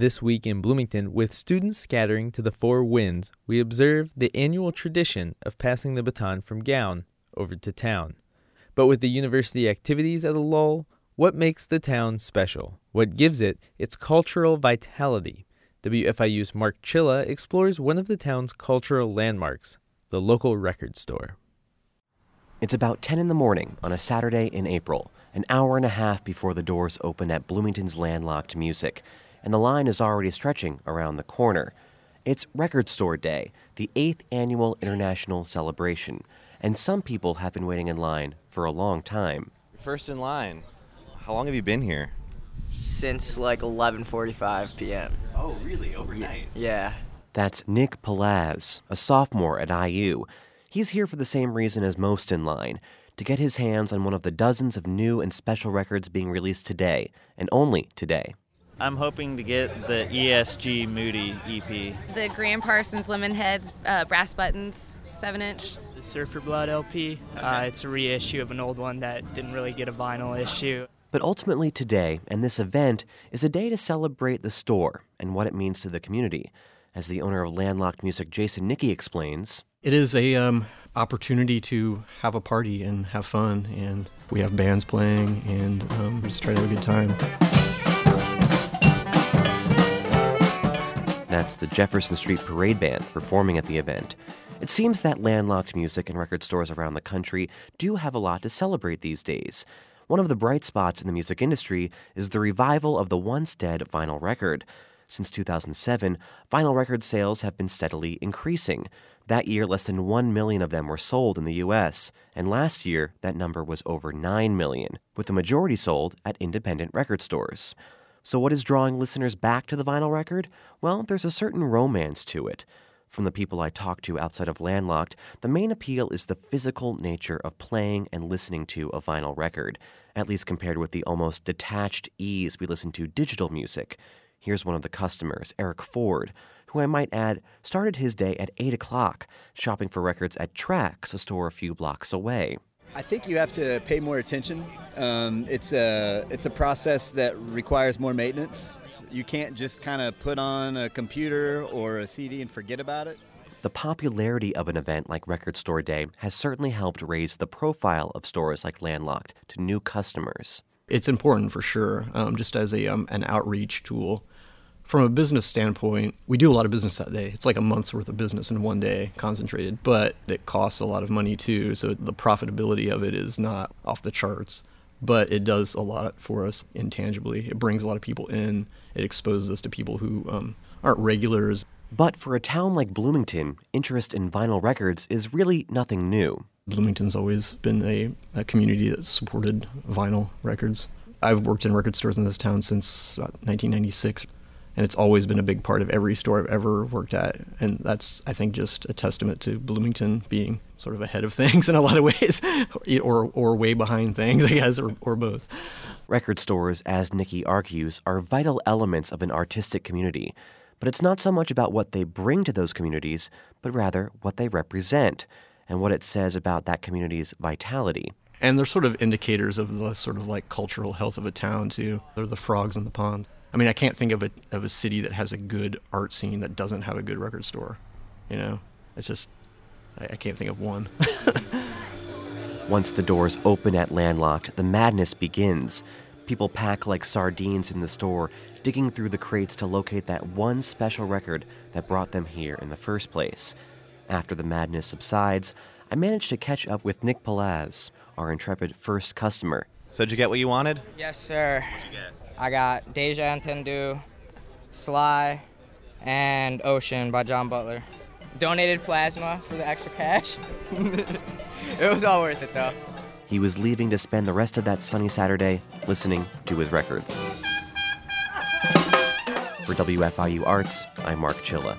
This week in Bloomington, with students scattering to the four winds, we observe the annual tradition of passing the baton from gown over to town. But with the university activities at a lull, what makes the town special? What gives it its cultural vitality? WFIU's Mark Chilla explores one of the town's cultural landmarks, the local record store. It's about 10 in the morning on a Saturday in April, an hour and a half before the doors open at Bloomington's landlocked music, and the line is already stretching around the corner. It's Record Store Day, the eighth annual international celebration, and some people have been waiting in line for a long time. First in line. How long have you been here? Since like 11:45 p.m. Oh, really? Overnight? Yeah. That's Nick Palaz, a sophomore at IU. He's here for the same reason as most in line to get his hands on one of the dozens of new and special records being released today, and only today. I'm hoping to get the ESG Moody EP. The Gram Parsons Lemonheads uh, Brass Buttons 7 inch. The Surfer Blood LP. Uh, it's a reissue of an old one that didn't really get a vinyl issue. But ultimately, today and this event is a day to celebrate the store and what it means to the community. As the owner of Landlocked Music, Jason Nickey, explains, it is a um, opportunity to have a party and have fun, and we have bands playing, and um, just try to have a good time. That's the Jefferson Street Parade Band performing at the event. It seems that landlocked music and record stores around the country do have a lot to celebrate these days. One of the bright spots in the music industry is the revival of the once dead vinyl record. Since 2007, vinyl record sales have been steadily increasing. That year, less than 1 million of them were sold in the U.S., and last year, that number was over 9 million, with the majority sold at independent record stores. So, what is drawing listeners back to the vinyl record? Well, there's a certain romance to it. From the people I talk to outside of Landlocked, the main appeal is the physical nature of playing and listening to a vinyl record, at least compared with the almost detached ease we listen to digital music. Here's one of the customers, Eric Ford, who I might add started his day at 8 o'clock, shopping for records at Trax, a store a few blocks away. I think you have to pay more attention. Um, it's a it's a process that requires more maintenance. You can't just kind of put on a computer or a CD and forget about it. The popularity of an event like Record Store Day has certainly helped raise the profile of stores like Landlocked to new customers. It's important for sure, um, just as a um, an outreach tool from a business standpoint, we do a lot of business that day. It's like a month's worth of business in one day, concentrated, but it costs a lot of money too. So the profitability of it is not off the charts, but it does a lot for us intangibly. It brings a lot of people in, it exposes us to people who um, aren't regulars. But for a town like Bloomington, interest in vinyl records is really nothing new. Bloomington's always been a, a community that supported vinyl records. I've worked in record stores in this town since 1996 and it's always been a big part of every store I've ever worked at. And that's, I think, just a testament to Bloomington being sort of ahead of things in a lot of ways, or or way behind things, I guess, or, or both. Record stores, as Nickey argues, are vital elements of an artistic community. But it's not so much about what they bring to those communities, but rather what they represent and what it says about that community's vitality. And they're sort of indicators of the sort of like cultural health of a town, too. They're the frogs in the pond. I mean, I can't think of a of a city that has a good art scene that doesn't have a good record store. You know, it's just I, I can't think of one. Once the doors open at Landlocked, the madness begins. People pack like sardines in the store, digging through the crates to locate that one special record that brought them here in the first place. After the madness subsides, I managed to catch up with Nick Palaz, our intrepid first customer. So, did you get what you wanted? Yes, sir. I got Deja Entendu, Sly, and Ocean by John Butler. Donated plasma for the extra cash. it was all worth it though. He was leaving to spend the rest of that sunny Saturday listening to his records. For WFIU Arts, I'm Mark Chilla.